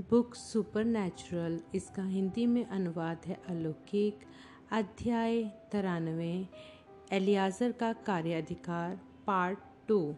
Book supernatural, इसका हिंदी में अनुवाद है अलौकिक, अध्याय तिरानवे, एलियाजर का कार्याधिकार, पार्ट टू।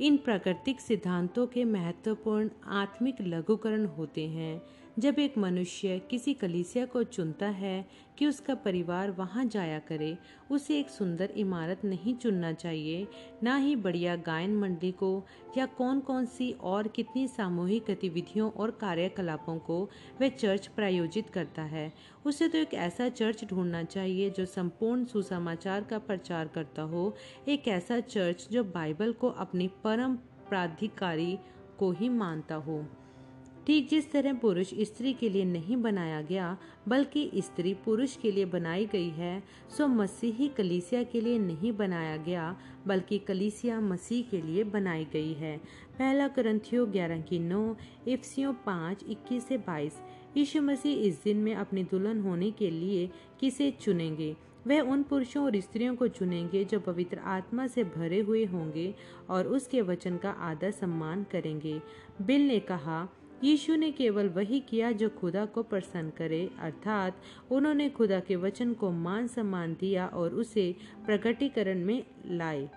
इन प्राकृतिक सिद्धांतों के महत्वपूर्ण आत्मिक लघुकरण होते हैं। जब एक मनुष्य किसी कलीसिया को चुनता है कि उसका परिवार वहाँ जाया करे, उसे एक सुंदर इमारत नहीं चुनना चाहिए, ना ही बढ़िया गायन मंडली को या कौन कौन सी और कितनी सामूहिक गतिविधियों और कार्यकलापों को वह चर्च प्रायोजित करता है। उसे तो एक ऐसा चर्च ढूंढना चाहिए जो संपूर्ण सुसमाचार का प्रचार करता हो, एक ऐसा चर्च जो बाइबल को अपनी परम प्राधिकारी को ही मानता हो। ठीक जिस तरह पुरुष स्त्री के लिए नहीं बनाया गया, बल्कि स्त्री पुरुष के लिए बनाई गई है, सो मसीही कलीसिया के लिए नहीं बनाया गया, बल्कि कलीसिया मसीह के लिए बनाई गई है। पहला ग्रंथियो ग्यारह की नौ, इफ्सियों पाँच, इक्कीस से बाईस। यीशु मसीह इस दिन में अपनी दुल्हन होने के लिए किसे चुनेंगे? वह उन पुरुषों और स्त्रियों को चुनेंगे जो पवित्र आत्मा से भरे हुए होंगे और उसके वचन का आदर सम्मान करेंगे। बिल ने कहा यीशु ने केवल वही किया जो खुदा को प्रसन्न करे, अर्थात उन्होंने खुदा के वचन को मान सम्मान दिया और उसे प्रकटीकरण में लाए।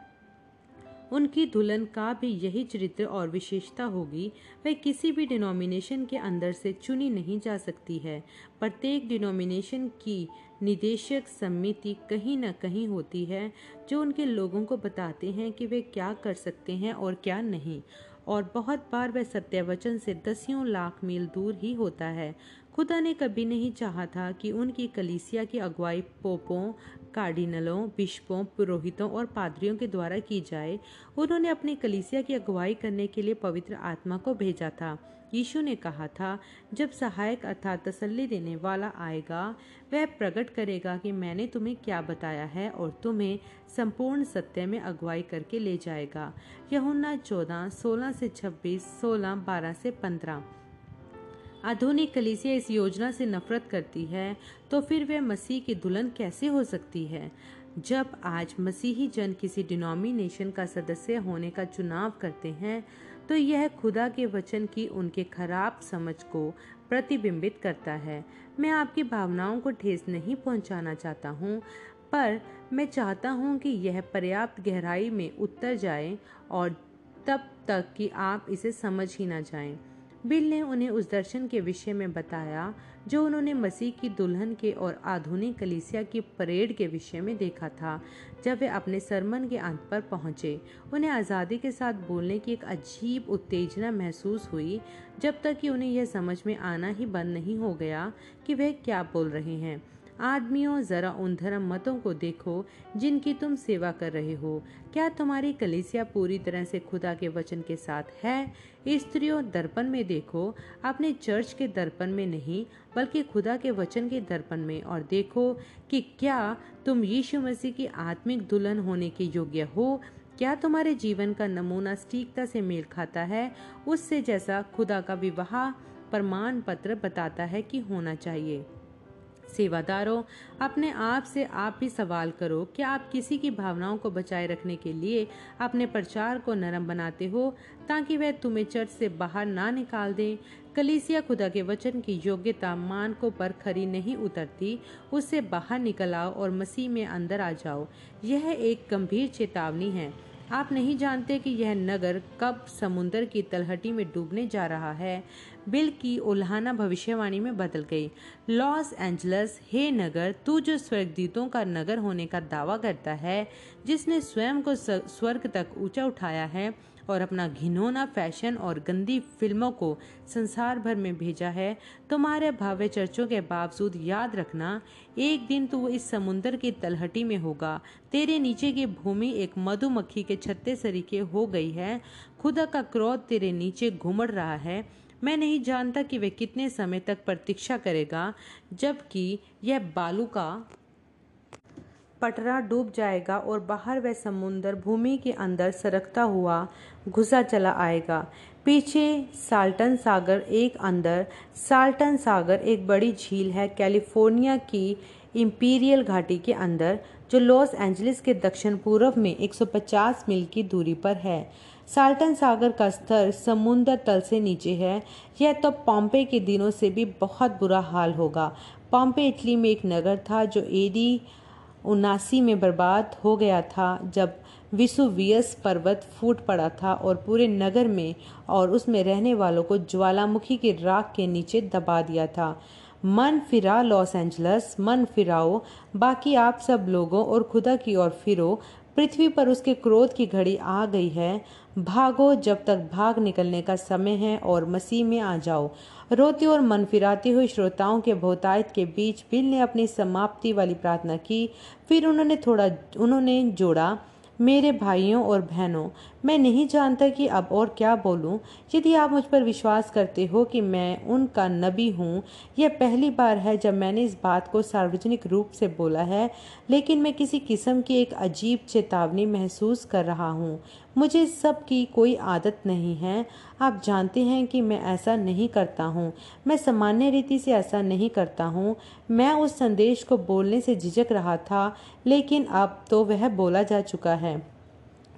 उनकी दुल्हन का भी यही चरित्र और विशेषता होगी वह किसी भी डिनोमिनेशन के अंदर से चुनी नहीं जा सकती है। प्रत्येक डिनोमिनेशन की निदेशक समिति कहीं न कहीं होती है, जो उनके लोगों को बताते हैं कि वे क्या कर सकते हैं और क्या नहीं। और बहुत बार वह सत्यवचन से दसियों लाख मील दूर ही होता है। खुदा ने कभी नहीं चाहा था कि उनकी कलीसिया की अगुवाई पोपों कार्डिनलों, बिशपों, पुरोहितों और पादरियों के द्वारा की जाए। उन्होंने अपनी कलीसिया की अगुवाई करने के लिए पवित्र आत्मा को भेजा था। यीशु ने कहा था, जब सहायक अर्थात तसल्ली देने वाला आएगा, वह प्रकट करेगा कि मैंने तुम्हें क्या बताया है और तुम्हें संपूर्ण सत्य में अगुवाई करके ले जाएगा। यहुन्ना चौदह, सोलह से छब्बीस, सोलह, बारह से पंद्रह। आधुनिक कलीसिया इस योजना से नफरत करती है तो फिर वह मसीह की दुल्हन कैसे हो सकती है जब आज मसीही जन किसी डिनोमिनेशन का सदस्य होने का चुनाव करते हैं तो यह खुदा के वचन की उनके खराब समझ को प्रतिबिंबित करता है मैं आपकी भावनाओं को ठेस नहीं पहुंचाना चाहता हूँ, पर मैं चाहता हूँ कि यह पर्याप्त गहराई में उतर जाए और तब तक कि आप इसे समझ ही ना जाएँ। बिल ने उन्हें उस दर्शन के विषय में बताया, जो उन्होंने मसीह की दुल्हन के और आधुनिक कलीसिया की परेड के विषय में देखा था, जब वे अपने सरमन के अंत पर पहुँचे। उन्हें आज़ादी के साथ बोलने की एक अजीब उत्तेजना महसूस हुई, जब तक कि उन्हें यह समझ में आना ही बंद नहीं हो गया कि वे क्या बोल रहे हैं। आदमियों, जरा उन धर्म मतों को देखो, जिनकी तुम सेवा कर रहे हो। क्या तुम्हारी कलिसिया पूरी तरह से खुदा के वचन के साथ है? स्त्रियों, दर्पण में देखो। अपने चर्च के दर्पण में नहीं, बल्कि खुदा के वचन के दर्पण में। और देखो कि क्या तुम यीशु मसीह की आत्मिक दुल्हन होने के योग्य हो। क्या तुम्हारे जीवन का नमूना सटीकता से मेल खाता है? उससे जैसा खुदा का विवाह प्रमाण पत्र बताता है कि होना चाहिए। सेवादारों, अपने आप से आप भी सवाल करो क्या आप किसी की भावनाओं को बचाए रखने के लिए अपने प्रचार को नरम बनाते हो ताकि वह तुम्हें चर्च से बाहर ना निकाल दे। कलीसिया खुदा के वचन की योग्यता मानकों पर खरी नहीं उतरती। उससे बाहर निकल आओ और मसीह में अंदर आ जाओ। यह एक गंभीर चेतावनी है। आप नहीं जानते कि यह नगर कब समुद्र की तलहटी में डूबने जा रहा है। बिल की उल्हाना भविष्यवाणी में बदल गई। लॉस एंजलस, हे नगर, तू जो स्वर्गदूतों का नगर होने का दावा करता है, जिसने स्वयं को स्वर्ग तक ऊँचा उठाया है और अपना घिनौना फ़ैशन और गंदी फ़िल्मों को संसार भर में भेजा है। तुम्हारे भाव्य चर्चों के बावजूद याद रखना, एक दिन तू इस समुन्दर की तलहटी में होगा। तेरे नीचे की भूमि एक मधुमक्खी के छत्ते सरीके हो गई है। खुदा का क्रोध तेरे नीचे घुमड़ रहा है। मैं नहीं जानता कि वह कितने समय तक प्रतीक्षा करेगा, जबकि यह बालू का पटरा डूब जाएगा और बाहर वह समुंदर भूमि के अंदर सरकता हुआ घुसा चला आएगा। पीछे साल्टन सागर एक अंदर, साल्टन सागर एक बड़ी झील है कैलिफ़ोर्निया की इंपीरियल घाटी के अंदर, जो लॉस एंजलिस के दक्षिण पूर्व में 150 मील की दूरी पर है। साल्टन सागर का स्तर समुद्र तल से नीचे है। यह तो पॉम्पे के दिनों से भी बहुत बुरा हाल होगा। पॉम्पे इटली में एक नगर था जो एडी उनासी में बर्बाद हो गया था जब विसुवियस पर्वत फूट पड़ा था और पूरे नगर में और उसमें रहने वालों को ज्वालामुखी के राख के नीचे दबा दिया था। मन फिरा लॉस एंजलस, मन फिराओ, बाकी आप सब लोगों और खुदा की ओर फिरो पृथ्वी पर उसके क्रोध की घड़ी आ गई है। भागो, जब तक भाग निकलने का समय है और मसीह में आ जाओ। रोते और मन फिराते हुए श्रोताओं के बहुतायत के बीच बिल ने अपनी समाप्ति वाली प्रार्थना की। फिर उन्होंने थोड़ा, उन्होंने जोड़ा, मेरे भाइयों और बहनों मैं नहीं जानता कि अब और क्या बोलूँ। यदि आप मुझ पर विश्वास करते हो कि मैं उनका नबी हूँ, यह पहली बार है जब मैंने इस बात को सार्वजनिक रूप से बोला है, लेकिन मैं किसी किस्म की एक अजीब चेतावनी महसूस कर रहा हूँ। मुझे सब की कोई आदत नहीं है। आप जानते हैं कि मैं ऐसा नहीं करता हूँ। मैं सामान्य रीति से ऐसा नहीं करता हूँ। मैं उस संदेश को बोलने से झिझक रहा था, लेकिन अब तो वह बोला जा चुका है।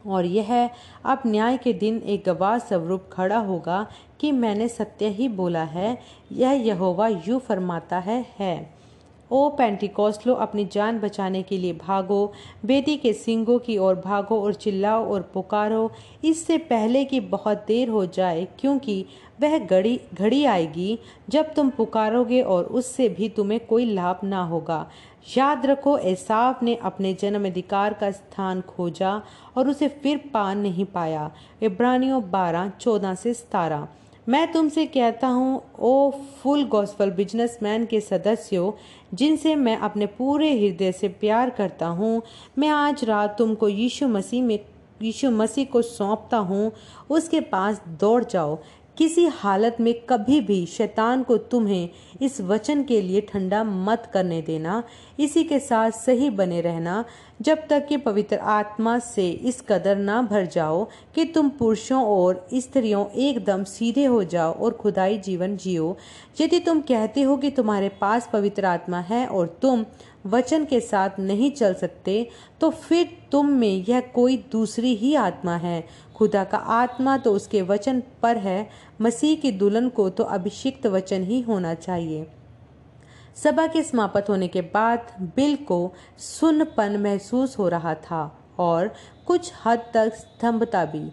और यह अब न्याय के दिन एक गवाह स्वरूप खड़ा होगा कि मैंने सत्य ही बोला है, यह यहोवा यू फरमाता है है। ओ पेंटिकोस्लो, अपनी जान बचाने के लिए भागो बेटी के सिंगों की ओर भागो और चिल्लाओ और पुकारो, इससे पहले कि बहुत देर हो जाए, क्योंकि वह घड़ी घड़ी आएगी, जब तुम पुकारोगे और उससे भी तुम्हें कोई लाभ ना होगा। याद रखो एसाफ ने अपने जन्म अधिकार का स्थान खोजा और उसे फिर पा नहीं पाया। इब्रानियों बारह, चौदह से सतारह। मैं तुमसे कहता हूँ, ओ फुल गॉस्पल बिजनेसमैन के सदस्यों, जिनसे मैं अपने पूरे हृदय से प्यार करता हूँ, मैं आज रात तुमको यीशु मसीह में, यीशु मसीह को सौंपता हूँ, उसके पास दौड़ जाओ। किसी हालत में कभी भी शैतान को तुम्हें इस वचन के लिए ठंडा मत करने देना, इसी के साथ सही बने रहना। जब तक कि पवित्र आत्मा से इस कदर ना भर जाओ कि तुम पुरुषों और स्त्रियों एकदम सीधे हो जाओ और खुदाई जीवन जियो। यदि तुम कहते हो कि तुम्हारे पास पवित्र आत्मा है और तुम वचन के साथ नहीं चल सकते तो फिर तुम में यह कोई दूसरी ही आत्मा है। खुदा का आत्मा तो उसके वचन पर है, मसीह की दुल्हन को तो अभिषिक्त वचन ही होना चाहिए। सभा के समाप्त होने के बाद बिल को सुनपन महसूस हो रहा था और कुछ हद तक स्तंभता भी।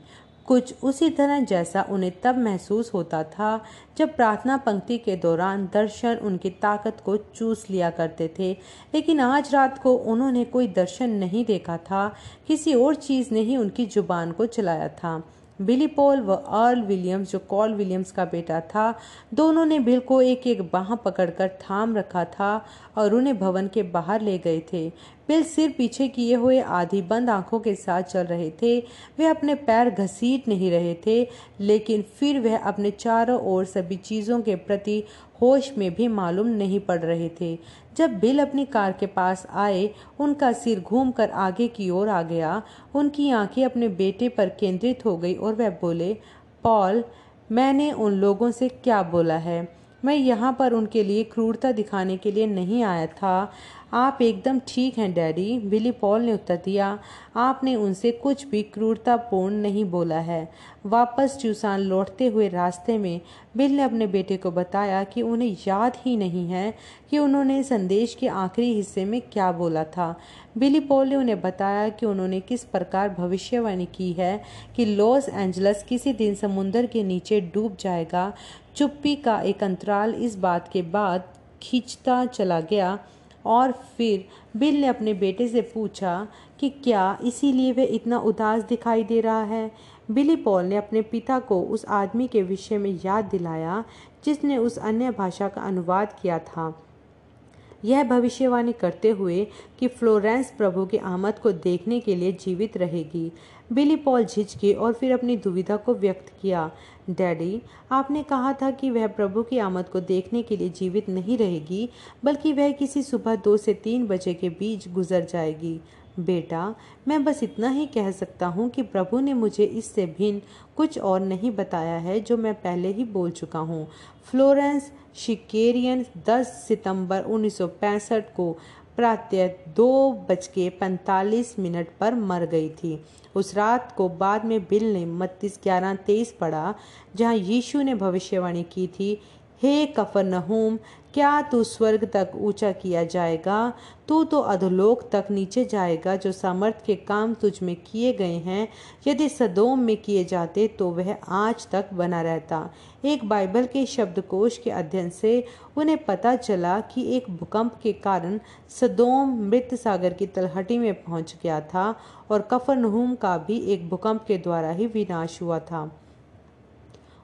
कुछ उसी तरह जैसा उन्हें तब महसूस होता था जब प्रार्थना पंक्ति के दौरान दर्शन उनकी ताकत को चूस लिया करते थे। लेकिन आज रात को उन्होंने कोई दर्शन नहीं देखा था, किसी और चीज़ ने ही उनकी ज़ुबान को चलाया था। बिली पॉल व अर्ल विलियम्स, जो कॉल विलियम्स का बेटा था, दोनों ने बिल को एक एक बाह पकड़कर थाम रखा था और उन्हें भवन के बाहर ले गए थे। बिल सिर पीछे किए हुए आधी बंद आँखों के साथ चल रहे थे। वे अपने पैर घसीट नहीं रहे थे, लेकिन फिर वह अपने चारों ओर सभी चीज़ों के प्रति होश में भी मालूम नहीं पड़ रहे थे। जब बिल अपनी कार के पास आए, उनका सिर घूमकर आगे की ओर आ गया। उनकी आँखें अपने बेटे पर केंद्रित हो गई और वह बोले, पॉल, मैंने उन लोगों से क्या बोला है? मैं यहाँ पर उनके लिए क्रूरता दिखाने के लिए नहीं आया था। आप एकदम ठीक हैं, डैडी। बिली पॉल ने उत्तर दिया। आपने उनसे कुछ भी क्रूरतापूर्ण नहीं बोला है। वापस ट्यूसान लौटते हुए रास्ते में बिल ने अपने बेटे को बताया कि उन्हें याद ही नहीं है कि उन्होंने संदेश के आखिरी हिस्से में क्या बोला था। बिली पॉल ने उन्हें बताया कि उन्होंने किस प्रकार भविष्यवाणी की है कि लॉस एंजलस किसी दिन समुन्दर के नीचे डूब जाएगा। चुप्पी का एक अंतराल इस बात के बाद खींचता चला गया और फिर बिल ने अपने बेटे से पूछा कि क्या इसीलिए वह इतना उदास दिखाई दे रहा है? बिली पॉल ने अपने पिता को उस आदमी के विषय में याद दिलाया, जिसने उस अन्य भाषा का अनुवाद किया था। यह भविष्यवाणी करते हुए कि फ्लोरेंस प्रभु की आमद को देखने के लिए जीवित रहेगी। बिली पॉल झिझके और फिर अपनी दुविधा को व्यक्त किया। डैडी, आपने कहा था कि वह प्रभु की आमद को देखने के लिए जीवित नहीं रहेगी, बल्कि वह किसी सुबह दो से तीन बजे के बीच गुजर जाएगी। बेटा, मैं बस इतना ही कह सकता हूँ कि प्रभु ने मुझे इससे भिन्न कुछ और नहीं बताया है जो मैं पहले ही बोल चुका हूँ। फ्लोरेंस शिकेरियन 10 सितंबर 1965 को प्रातः दो बज के पैंतालीस मिनट पर मर गई थी। उस रात को बाद में बिल ने मत्तीस ग्यारह तेईस पढ़ा, जहाँ यीशु ने भविष्यवाणी की थी हे कफर नहूम क्या तू स्वर्ग तक ऊँचा किया जाएगा? तू तो अधोलोक तक नीचे जाएगा, जो सामर्थ के काम तुझ में किए गए हैं। यदि सदोम में किए जाते तो वह आज तक बना रहता। एक बाइबल के शब्दकोश के अध्ययन से उन्हें पता चला कि एक भूकंप के कारण सदोम मृत सागर की तलहटी में पहुँच गया था, और कफर का भी एक भूकंप के द्वारा ही विनाश हुआ था।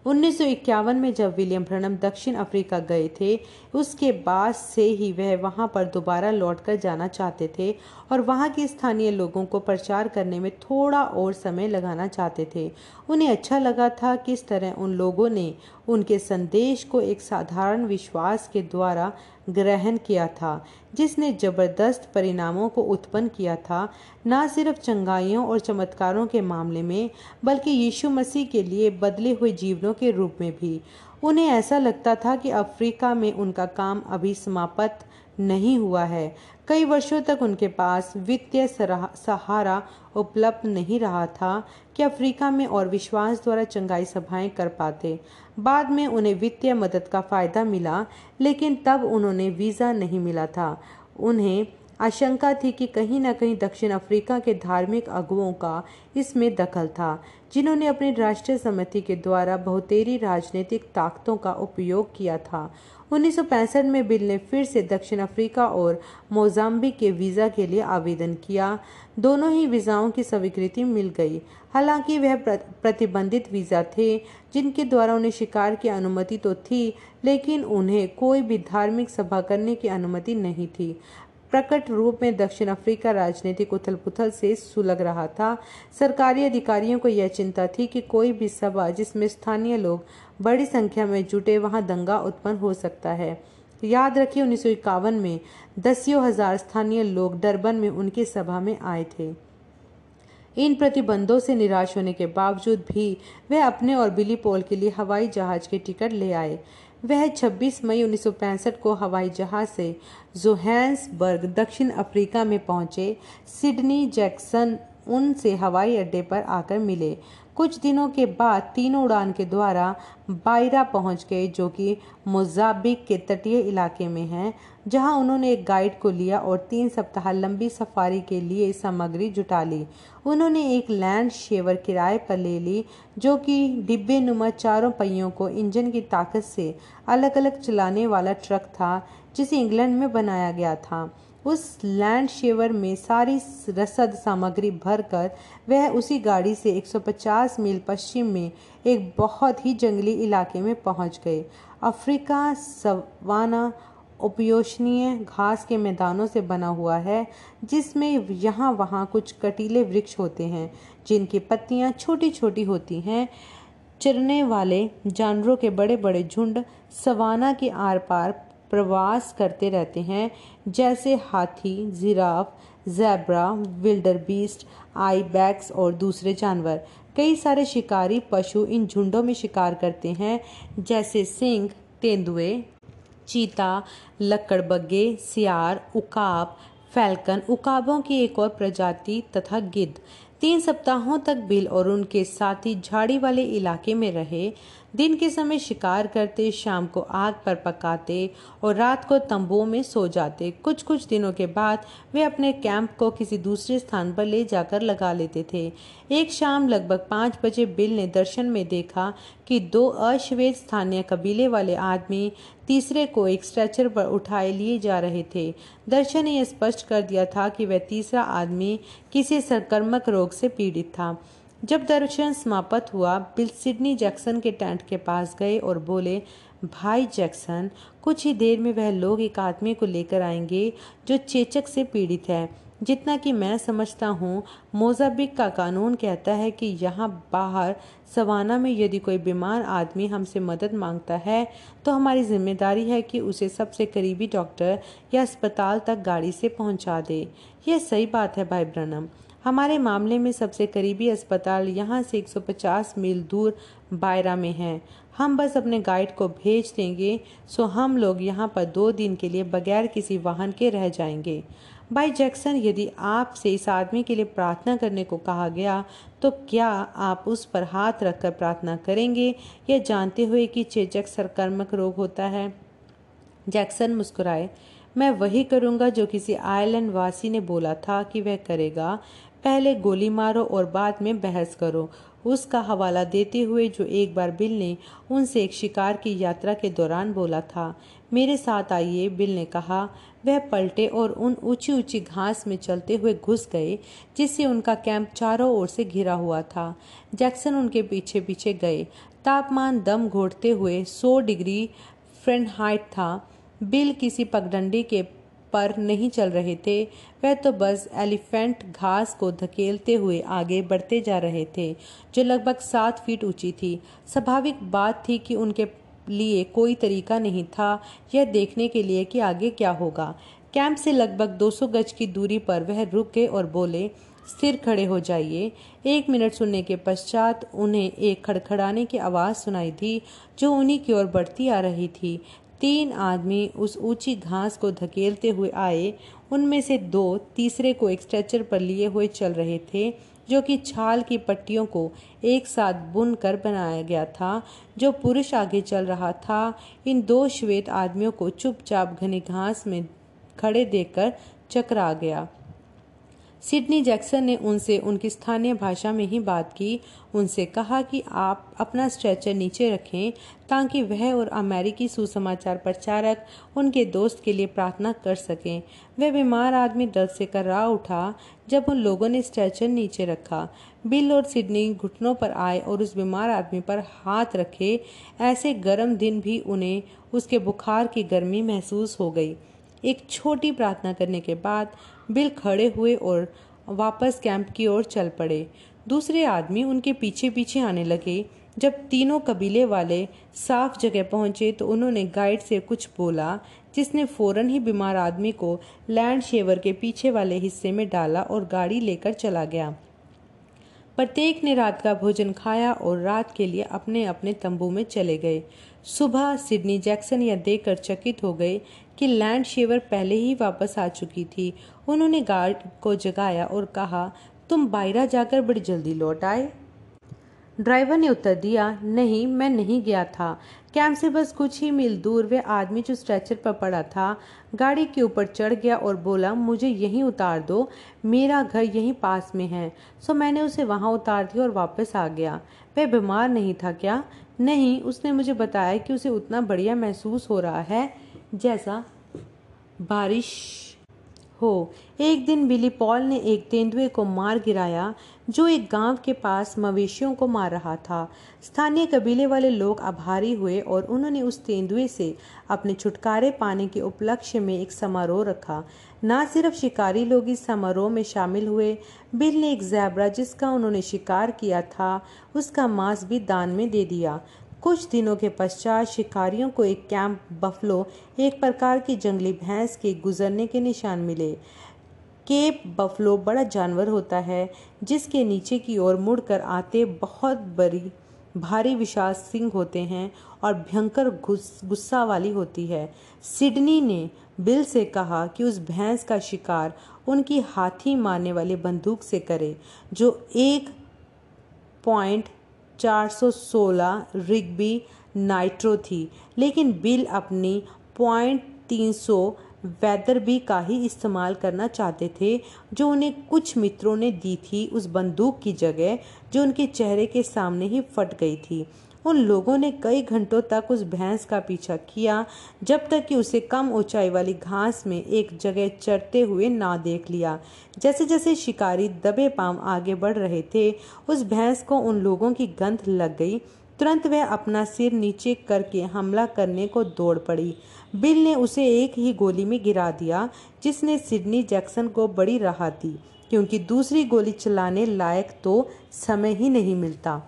उन्नीस में जब विलियम ब्रनम दक्षिण अफ्रीका गए थे, उसके बाद से ही वह वहाँ पर दोबारा लौटकर जाना चाहते थे और वहाँ के स्थानीय लोगों को प्रचार करने में थोड़ा और समय लगाना चाहते थे। उन्हें अच्छा लगा था किस तरह उन लोगों ने उनके संदेश को एक साधारण विश्वास के द्वारा ग्रहण किया था, जिसने ज़बरदस्त परिणामों को उत्पन्न किया था, न सिर्फ़ चंगाइयों और चमत्कारों के मामले में, बल्कि यीशु मसीह के लिए बदले हुए जीवनों के रूप में भी। उन्हें ऐसा लगता था कि अफ्रीका में उनका काम अभी समाप्त नहीं हुआ है। कई वर्षों तक उनके पास वित्तीय सहारा उपलब्ध नहीं रहा था कि अफ्रीका में और विश्वास द्वारा चंगाई सभाएँ कर पाते। बाद में उन्हें वित्तीय मदद का फ़ायदा मिला, लेकिन तब उन्होंने वीज़ा नहीं मिला था। उन्हें आशंका थी कि कहीं न कहीं दक्षिण अफ्रीका के धार्मिक अगुओं का इसमें दखल था, जिन्होंने अपनी राष्ट्रीय समिति के द्वारा बहुतेरी राजनीतिक ताकतों का उपयोग किया था। 1965 में बिल ने फिर से दक्षिण अफ्रीका और मोजाम्बिक के वीज़ा के लिए आवेदन किया। दोनों ही वीज़ाओं की स्वीकृति मिल गई। हालाँकि वह प्रतिबंधित वीज़ा थे, जिनके द्वारा उन्हें शिकार की अनुमति तो थी, लेकिन उन्हें कोई भी धार्मिक सभा करने की अनुमति नहीं थी। प्रकट रूप में दक्षिण अफ्रीका राजनीतिक उथल पुथल से सुलग रहा था। सरकारी अधिकारियों को यह चिंता थी कि कोई भी सभा जिसमें स्थानीय लोग बड़ी संख्या में जुटे, वहाँ दंगा उत्पन्न हो सकता है। याद रखिए, उन्नीस सौ इक्यावन में दसियों हज़ार स्थानीय लोग डरबन में उनकी सभा में आए थे। इन प्रतिबंधों से निराश होने के बावजूद भी वह अपने और बिली पोल के लिए हवाई जहाज़ के टिकट ले आए। वह 26 मई 1965 को हवाई जहाज़ से जोहैंसबर्ग दक्षिण अफ्रीका में पहुँचे सिडनी जैक्सन, उनसे हवाई अड्डे पर आकर मिले। कुछ दिनों के बाद तीनों उड़ान के द्वारा बायरा पहुँच गए, जो कि मोजाबिक के तटीय इलाके में है, जहाँ उन्होंने एक गाइड को लिया और तीन सप्ताह लंबी सफारी के लिए सामग्री जुटा ली। उन्होंने एक लैंड शेवर किराए पर ले ली, जो कि डिब्बे नुमा चारों पहियों को इंजन की ताकत से अलग अलग चलाने वाला ट्रक था, जिसे इंग्लैंड में बनाया गया था। उस लैंड शेवर में सारी रसद सामग्री भरकर, वह उसी गाड़ी से 150 मील पश्चिम में एक बहुत ही जंगली इलाके में पहुँच गए। अफ्रीका सवाना उपयोशनीय घास के मैदानों से बना हुआ है, जिसमें यहाँ वहाँ कुछ कटीले वृक्ष होते हैं, जिनकी पत्तियाँ छोटी छोटी होती हैं। चरने वाले जानवरों के बड़े बड़े झुंड सवाना के आर पार प्रवास करते रहते हैं, जैसे हाथी, giraffe, zebra, wildebeest, ibex और दूसरे जानवर। कई सारे शिकारी पशु इन झुंडों में शिकार करते हैं, जैसे सिंह, तेंदुए, चीता, लकड़बग्गे, सियार, उकाब, फैल्कन। उकाबों की एक और प्रजाति तथा गिद्ध। तीन सप्ताहों तक बिल और उनके साथी झाड़ी वाले इलाके में रहे दिन के समय शिकार करते, शाम को आग पर पकाते और रात को तंबुओं में सो जाते। कुछ कुछ दिनों के बाद वे अपने कैंप को किसी दूसरे स्थान पर ले जाकर लगा लेते थे। एक शाम लगभग पाँच बजे बिल ने दर्शन में देखा कि दो अश्वेत स्थानीय कबीले वाले आदमी तीसरे को एक स्ट्रेचर पर उठाए लिए जा रहे थे। दर्शन ने यह स्पष्ट कर दिया था कि वह तीसरा आदमी किसी संक्रमक रोग से पीड़ित था। जब दर्शन समाप्त हुआ, बिल सिडनी जैक्सन के टेंट के पास गए और बोले, भाई जैक्सन, कुछ ही देर में वह लोग एक आदमी को लेकर आएँगे जो चेचक से पीड़ित है। जितना कि मैं समझता हूँ मोजाबिक का कानून कहता है कि यहाँ बाहर सवाना में यदि कोई बीमार आदमी हमसे मदद माँगता है तो हमारी ज़िम्मेदारी है कि उसे सबसे करीबी डॉक्टर या अस्पताल तक गाड़ी से पहुँचा दे। यह सही बात है भाई ब्रनम। हमारे मामले में सबसे करीबी अस्पताल यहाँ से 150 मील दूर बायरा में है। हम बस अपने गाइड को भेज देंगे, सो हम लोग यहाँ पर दो दिन के लिए बगैर किसी वाहन के रह जाएँगे। भाई जैक्सन, यदि आपसे इस आदमी के लिए प्रार्थना करने को कहा गया तो क्या आप उस पर हाथ रखकर प्रार्थना करेंगे? या जानते हुए कि चेचक सरकर्मक रोग होता है। जैक्सन मुस्कुराए। मैं वही करूँगा जो किसी आयरलैंड वासी ने बोला था कि वह करेगा। पहले गोली मारो और बाद में बहस करो। उसका हवाला देते हुए जो एक बार बिल ने उनसे एक शिकार की यात्रा के दौरान बोला था, मेरे साथ आइए, बिल ने कहा। वह पलटे और उन ऊँची ऊँची घास में चलते हुए घुस गए, जिससे उनका कैंप चारों ओर से घिरा हुआ था। जैक्सन उनके पीछे पीछे गए। तापमान दम घोटते हुए 100 डिग्री हाइट था। बिल किसी पगडंडी के पर नहीं चल रहे थे, वह तो बस एलिफेंट घास को धकेलते हुए आगे बढ़ते जा रहे थे, जो लगभग सात फीट ऊँची थी। स्वाभाविक बात थी कि उनके लिए कोई तरीका नहीं था यह देखने के लिए कि आगे क्या होगा। कैंप से लगभग 200 गज की दूरी पर वह रुक गए और बोले, स्थिर खड़े हो जाइए। एक मिनट सुनने के पश्चात उन्हें एक खड़खड़ाने की आवाज़ सुनाई दी, जो उन्हीं की ओर बढ़ती आ रही थी। तीन आदमी उस ऊँची घास को धकेलते हुए आए। उनमें से दो तीसरे को एक स्ट्रेचर पर लिए हुए चल रहे थे, जो कि छाल की पट्टियों को एक साथ बुन कर बनाया गया था, जो पुरुष आगे चल रहा था। इन दो श्वेत आदमियों को चुपचाप घने घास में खड़े देखकर चकरा गया। सिडनी जैक्सन ने उनसे उनकी स्थानीय भाषा में ही बात की। उनसे कहा कि आप अपना स्ट्रेचर नीचे रखें ताकि वह और अमेरिकी सुसमाचार प्रचारक उनके दोस्त के लिए प्रार्थना कर सकें। वह बीमार आदमी दर्द से कर्रा उठा जब उन लोगों ने स्ट्रेचर नीचे रखा। बिल और सिडनी घुटनों पर आए और उस बीमार आदमी पर हाथ रखे। ऐसे गर्म दिन भी उन्हें उसके बुखार की गर्मी महसूस हो गई। एक छोटी प्रार्थना करने के बाद बिल खड़े हुए और वापस कैंप की ओर चल पड़े। दूसरे आदमी उनके पीछे पीछे आने लगे। जब तीनों कबीले वाले साफ़ जगह पहुँचे तो उन्होंने गाइड से कुछ बोला, जिसने फ़ौरन ही बीमार आदमी को लैंड शेवर के पीछे वाले हिस्से में डाला और गाड़ी लेकर चला गया। प्रत्येक ने रात का भोजन खाया और रात के लिए अपने अपने तंबू में चले गए। सुबह सिडनी जैक्सन यह देखकर चकित हो गए कि लैंड शेवर पहले ही वापस आ चुकी थी। उन्होंने गार्ड को जगाया और कहा, तुम बायरा जाकर बड़ी जल्दी लौट आए। ड्राइवर ने उत्तर दिया, नहीं, मैं नहीं गया था। कैंप से बस कुछ ही मील दूर वह आदमी जो स्ट्रेचर पर पड़ा था, गाड़ी के ऊपर चढ़ गया और बोला, मुझे यहीं उतार दो। मेरा घर यहीं पास में है। सो मैंने उसे वहाँ उतार दिया और वापस आ गया। वह बीमार नहीं था क्या? नहीं, उसने मुझे बताया कि उसे उतना बढ़िया महसूस हो रहा है जैसा बारिश हो। एक दिन बिली पॉल ने एक तेंदुए को मार गिराया, जो एक गाँव के पास मवेशियों को मार रहा था। स्थानीय कबीले वाले लोग आभारी हुए और उन्होंने उस तेंदुए से अपने छुटकारे पाने के उपलक्ष्य में एक समारोह रखा। न सिर्फ़ शिकारी लोग इस समारोह में शामिल हुए, बिल ने एक जैबरा जिसका उन्होंने शिकार किया था, उसका मांस भी दान में दे दिया। कुछ दिनों के पश्चात शिकारियों को एक कैंप बफलो, एक प्रकार की जंगली भैंस के गुजरने के निशान मिले। केप बफलो बड़ा जानवर होता है, जिसके नीचे की ओर मुड़कर आते बहुत बड़ी, भारी विशाल सिंह होते हैं और भयंकर गुस्सा वाली होती है। सिडनी ने बिल से कहा कि उस भैंस का शिकार उनकी हाथी मारने वाले बंदूक से करे, जो एक पॉइंट 416 रिग्बी नाइट्रो थी, लेकिन बिल अपनी पॉइंट तीन सौ वेदर बी का ही इस्तेमाल करना चाहते थे, जो उन्हें कुछ मित्रों ने दी थी उस बंदूक की जगह, जो उनके चेहरे के सामने ही फट गई थी। उन लोगों ने कई घंटों तक उस भैंस का पीछा किया, जब तक कि उसे कम ऊंचाई वाली घास में एक जगह चढ़ते हुए ना देख लिया। जैसे जैसे शिकारी दबे पाम आगे बढ़ रहे थे, उस भैंस को उन लोगों की गंध लग गई। तुरंत वह अपना सिर नीचे करके हमला करने को दौड़ पड़ी। बिल ने उसे एक ही गोली में गिरा दिया, जिसने सिडनी जैक्सन को बड़ी राहत दी, क्योंकि दूसरी गोली चलाने लायक तो समय ही नहीं मिलता।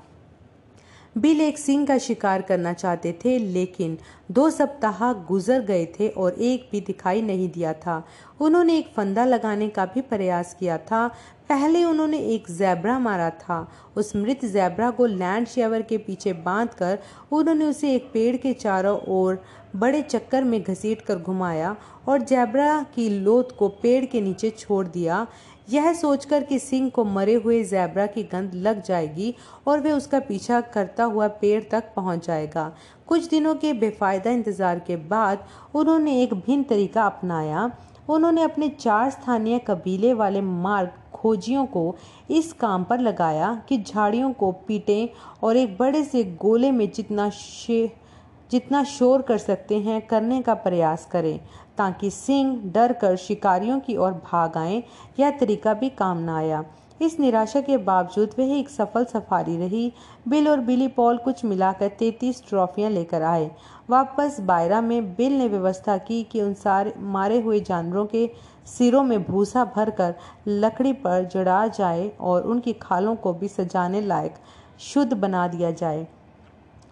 बिल एक सिंह का शिकार करना चाहते थे, लेकिन दो सप्ताह गुजर गए थे और एक भी दिखाई नहीं दिया था। उन्होंने एक फंदा लगाने का भी प्रयास किया था। पहले उन्होंने एक जैबरा मारा था। उस मृत जैबरा को लैंड शेवर के पीछे बांधकर उन्होंने उसे एक पेड़ के चारों ओर बड़े चक्कर में घसीट कर घुमाया और जैबरा की लोथ को पेड़ के नीचे छोड़ दिया। यह सोचकर कि सिंह को मरे हुए जैबरा की गंध लग जाएगी और वह उसका पीछा करता हुआ पेड़ तक पहुँच जाएगा। कुछ दिनों के बेफायदा इंतज़ार के बाद उन्होंने एक भिन्न तरीका अपनाया। उन्होंने अपने चार स्थानीय कबीले वाले मार्ग खोजियों को इस काम पर लगाया कि झाड़ियों को पीटें और एक बड़े से गोले में जितना शे जितना शोर कर सकते हैं, करने का प्रयास करें, ताकि सिंह डर कर शिकारियों की ओर भाग आए यह तरीका भी काम न आया। इस निराशा के बावजूद वह एक सफल सफारी रही। बिल और बिली पॉल कुछ मिलाकर तैतीस ट्रॉफियाँ लेकर आए। वापस बायरा में बिल ने व्यवस्था की कि उन सारे मारे हुए जानवरों के सिरों में भूसा भरकर लकड़ी पर जड़ा जाए और उनकी खालों को भी सजाने लायक शुद्ध बना दिया जाए।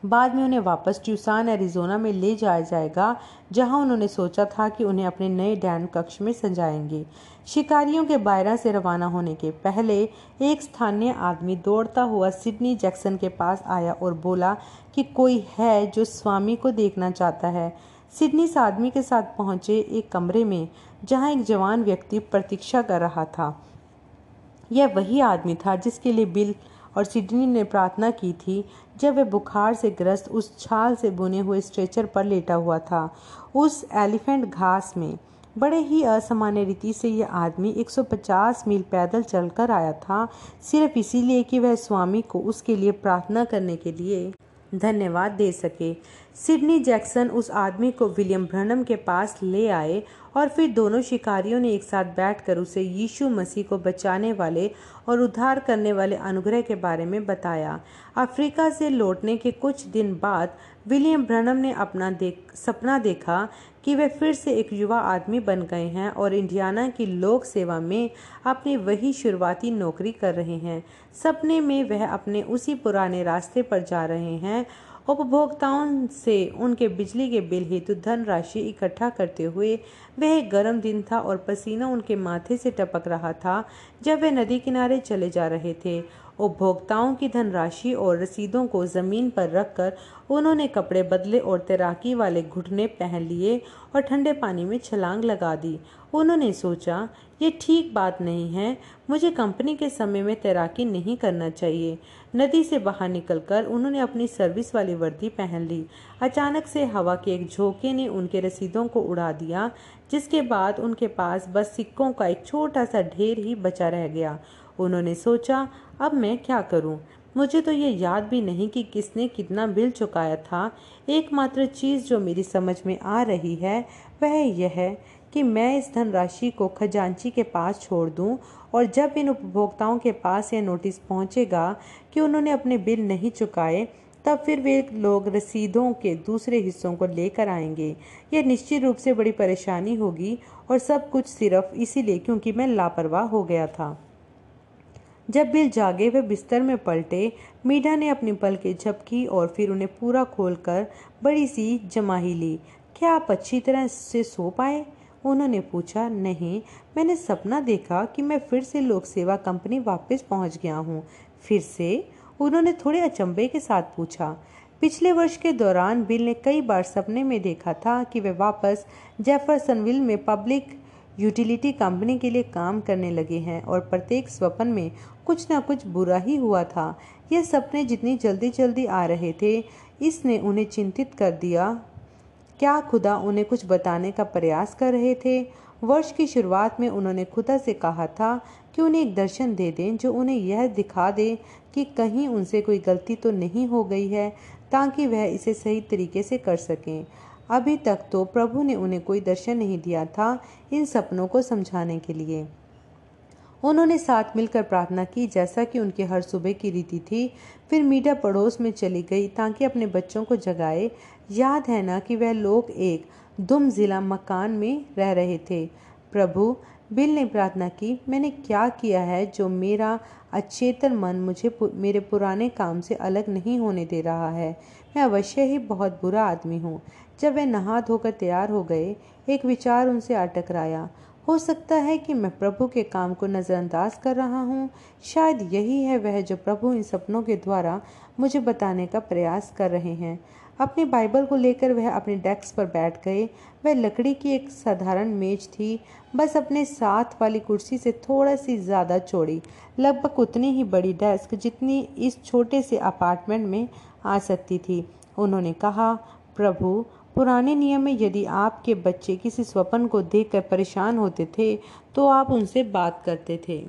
बाद में उन्हें वापस ट्यूसान, एरिजोना में ले जाया जाएगा, जहाँ उन्होंने सोचा था कि उन्हें अपने नए डैन कक्ष में सजाएँगे। शिकारियों के बायरा से रवाना होने के पहले, एक स्थानीय आदमी दौड़ता हुआ सिडनी जैक्सन के पास आया और बोला कि कोई है जो स्वामी को देखना चाहता है। सिडनी इस आदमी के साथ पहुँचे एक कमरे में, जहाँ एक जवान व्यक्ति प्रतीक्षा कर रहा था। यह वही आदमी था जिसके लिए बिल और सिडनी ने प्रार्थना की थी जब वह बुखार से ग्रस्त उस छाल से बुने हुए स्ट्रेचर पर लेटा हुआ था। उस एलिफेंट घास में बड़े ही असामान्य रीति से यह आदमी 150 मील पैदल चलकर आया था, सिर्फ़ इसीलिए कि वह स्वामी को उसके लिए प्रार्थना करने के लिए धन्यवाद दे सके। सिडनी जैक्सन उस आदमी को विलियम ब्रनम के पास ले आए और फिर दोनों शिकारियों ने एक साथ बैठकर उसे यीशु मसीह को बचाने वाले और उद्धार करने वाले अनुग्रह के बारे में बताया। अफ्रीका से लौटने के कुछ दिन बाद विलियम ब्रनम ने अपना देख, सपना देखा कि वे फिर से एक युवा आदमी बन गए हैं और इंडियाना की लोक सेवा में अपनी वही शुरुआती नौकरी कर रहे हैं। सपने में वह अपने उसी पुराने रास्ते पर जा रहे हैं। उपभोक्ताओं से उनके बिजली के बिल हेतु धनराशि इकट्ठा करते हुए वह एक गर्म दिन था और पसीना उनके माथे से टपक रहा था जब वे नदी किनारे चले जा रहे थे। उपभोक्ताओं की धनराशि और रसीदों को ज़मीन पर रखकर उन्होंने कपड़े बदले और तैराकी वाले घुटने पहन लिए और ठंडे पानी में छलांग लगा दी। उन्होंने सोचा, ये ठीक बात नहीं है। मुझे कंपनी के समय में तैराकी नहीं करना चाहिए। नदी से बाहर निकलकर उन्होंने अपनी सर्विस वाली वर्दी पहन ली। अचानक से हवा के एक झोंके ने उनके रसीदों को उड़ा दिया, जिसके बाद उनके पास बस सिक्कों का एक छोटा सा ढेर ही बचा रह गया। उन्होंने सोचा, अब मैं क्या करूँ? मुझे तो ये याद भी नहीं कि किसने कितना बिल चुकाया था। एकमात्र चीज़ जो मेरी समझ में आ रही है, वह यह कि मैं इस धनराशि को खजांची के पास छोड़ दूँ और जब इन उपभोक्ताओं के पास यह नोटिस पहुंचेगा कि उन्होंने अपने बिल नहीं चुकाए, तब फिर वे लोग रसीदों के दूसरे हिस्सों को लेकर आएँगे। यह निश्चित रूप से बड़ी परेशानी होगी और सब कुछ सिर्फ़ इसीलिए क्योंकि मैं लापरवाह हो गया था। जब बिल जागे, वे बिस्तर में पलटे। मीडा ने अपनी पलकें झपकी और फिर उन्हें पूरा खोलकर बड़ी सी जमाही ली। क्या आप अच्छी तरह से सो पाए? उन्होंने पूछा, नहीं, मैंने सपना देखा कि मैं फिर से लोक सेवा कंपनी वापस पहुँच गया हूँ। फिर से? उन्होंने थोड़े अचंभे के साथ पूछा। पिछले वर्ष के दौरान बिल ने कई बार सपने में देखा था कि वे वापस जेफरसनविल में पब्लिक यूटिलिटी कंपनी के लिए काम करने लगे हैं और प्रत्येक स्वप्न में कुछ ना कुछ बुरा ही हुआ था। यह सपने जितनी जल्दी जल्दी आ रहे थे, इसने उन्हें चिंतित कर दिया। क्या खुदा उन्हें कुछ बताने का प्रयास कर रहे थे? वर्ष की शुरुआत में उन्होंने खुदा से कहा था कि उन्हें एक दर्शन दे दें जो उन्हें यह दिखा दे कि कहीं उनसे कोई गलती तो नहीं हो गई है, ताकि वह इसे सही तरीके से कर सकें। अभी तक तो प्रभु ने उन्हें कोई दर्शन नहीं दिया था इन सपनों को समझाने के लिए। उन्होंने साथ मिलकर प्रार्थना की जैसा कि उनकी हर सुबह की रीति थी। फिर मीडा पड़ोस में चली गई ताकि अपने बच्चों को जगाए। याद है ना कि वह लोग एक दुम जिला मकान में रह रहे थे। प्रभु बिल ने प्रार्थना की मैंने क्या किया है जो मेरा अचेतन मन मुझे पु, मेरे पुराने काम से अलग नहीं होने दे रहा है? मैं अवश्य ही बहुत बुरा आदमी हूँ। जब वे नहा धोकर तैयार हो गए एक विचार उनसे आ टकराया हो सकता है कि मैं प्रभु के काम को नज़रअंदाज कर रहा हूँ। शायद यही है वह जो प्रभु इन सपनों के द्वारा मुझे बताने का प्रयास कर रहे हैं। अपनी बाइबल को लेकर वह अपने डेस्क पर बैठ गए। वह लकड़ी की एक साधारण मेज थी। बस अपने साथ वाली कुर्सी से थोड़ा सी ज़्यादा चौड़ी। लगभग उतनी ही बड़ी डेस्क जितनी इस छोटे से अपार्टमेंट में आ सकती थी। उन्होंने कहा, प्रभु पुराने नियम में यदि आपके बच्चे किसी स्वप्न को देखकर परेशान होते थे तो आप उनसे बात करते थे।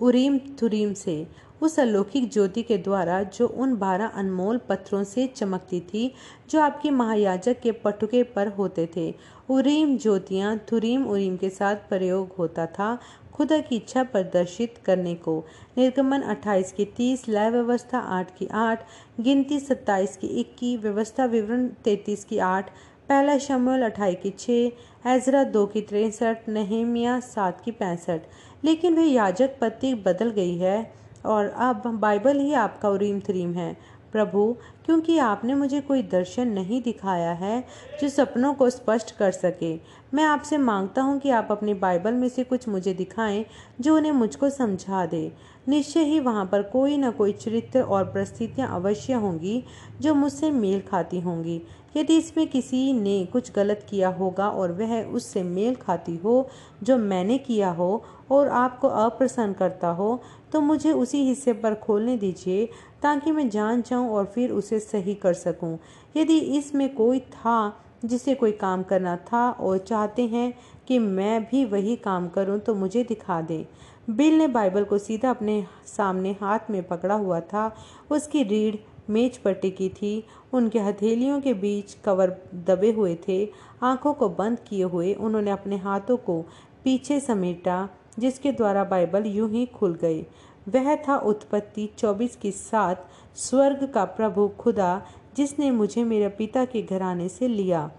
उरीम थुरीम से, उस अलौकिक ज्योति के द्वारा जो उन बारह अनमोल पत्थरों से चमकती थी, जो आपके महायाजक के पटुके पर होते थे। उरीम ज्योतियाँ थुरीम उरीम के साथ प्रयोग होता था खुदा की इच्छा प्रदर्शित करने को। निर्गमन 28 की 30 लय व्यवस्था 8 की 8 गिनती 27 की 21 व्यवस्था विवरण 33 की 8 पहला शमुल अठाई की छः एजरा दो की तिरसठ, नहेमिया सात की पैंसठ। लेकिन वे याजक पत्ती बदल गई है और अब बाइबल ही आपका उरीम थरीम है। प्रभु, क्योंकि आपने मुझे कोई दर्शन नहीं दिखाया है जो सपनों को स्पष्ट कर सके। मैं आपसे माँगता हूँ कि आप अपनी बाइबल में से कुछ मुझे दिखाएँ जो उन्हें मुझको समझा दे। निश्चय ही वहाँ पर कोई ना कोई चरित्र और परिस्थितियाँ अवश्य होंगी जो मुझसे मेल खाती होंगी। यदि इसमें किसी ने कुछ गलत किया होगा और वह उससे मेल खाती हो जो मैंने किया हो और आपको अप्रसन्न करता हो तो मुझे उसी हिस्से पर खोलने दीजिए ताकि मैं जान जाऊँ और फिर उसे सही कर सकूँ। यदि इसमें कोई था जिसे कोई काम करना था और चाहते हैं कि मैं भी वही काम करूँ तो मुझे दिखा दें। बिल ने बाइबल को सीधा अपने सामने हाथ में पकड़ा हुआ था। उसकी रीढ़ मेज पर टिकी थी। उनके हथेलियों के बीच कवर दबे हुए थे। आँखों को बंद किए हुए उन्होंने अपने हाथों को पीछे समेटा, जिसके द्वारा बाइबल यूँ ही खुल गई। वह था उत्पत्ति चौबीस के साथ स्वर्ग का प्रभु खुदा, जिसने मुझे मेरे पिता के घराने से लिया।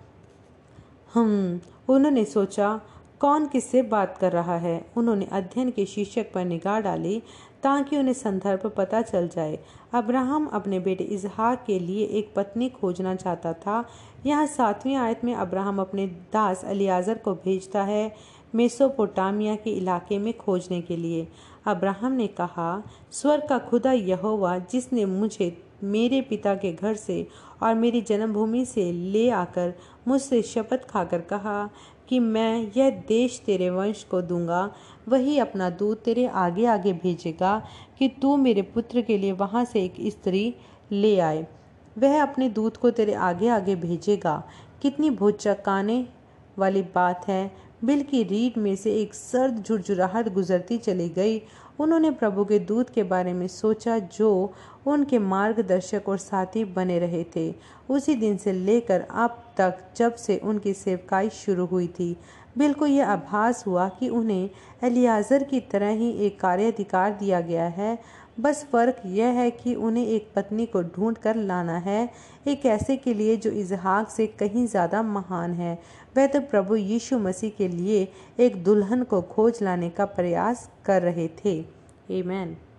हम, उन्होंने सोचा, कौन किससे बात कर रहा है? उन्होंने अध्ययन के शीर्षक पर निगाह डाली ताकि उन्हें संदर्भ पता चल जाए। अब्राहम अपने बेटे इजहाक के लिए एक पत्नी खोजना चाहता था। यहाँ सातवीं आयत में अब्राहम अपने दास अलियाजर को भेजता है मेसोपोटामिया के इलाके में खोजने के लिए। अब्राहम ने कहा स्वर का खुदा यहोवा जिसने मुझे मेरे पिता के घर से और मेरी जन्मभूमि से ले आकर मुझसे शपथ खाकर कहा कि मैं यह देश तेरे वंश को दूँगा, वही अपना दूध तेरे आगे आगे भेजेगा कि तू मेरे पुत्र के लिए वहाँ से एक स्त्री ले आए। वह अपने दूध को तेरे आगे आगे भेजेगा। कितनी भुचकाने वाली बात है बिल की रीढ़ में से एक सर्द झुरझुराहट गुजरती चली गई। उन्होंने प्रभु के दूत के बारे में सोचा जो उनके मार्गदर्शक और साथी बने रहे थे। उसी दिन से लेकर अब तक जब से उनकी सेवकाई शुरू हुई थी, बिल को यह आभास हुआ कि उन्हें एलियाजर की तरह ही एक कार्याधिकार दिया गया है। बस फ़र्क यह है कि उन्हें एक पत्नी को ढूंढ कर लाना है, एक ऐसे के लिए जो इजहाक से कहीं ज़्यादा महान है वह तो प्रभु यीशु मसीह के लिए एक दुल्हन को खोज लाने का प्रयास कर रहे थे Amen.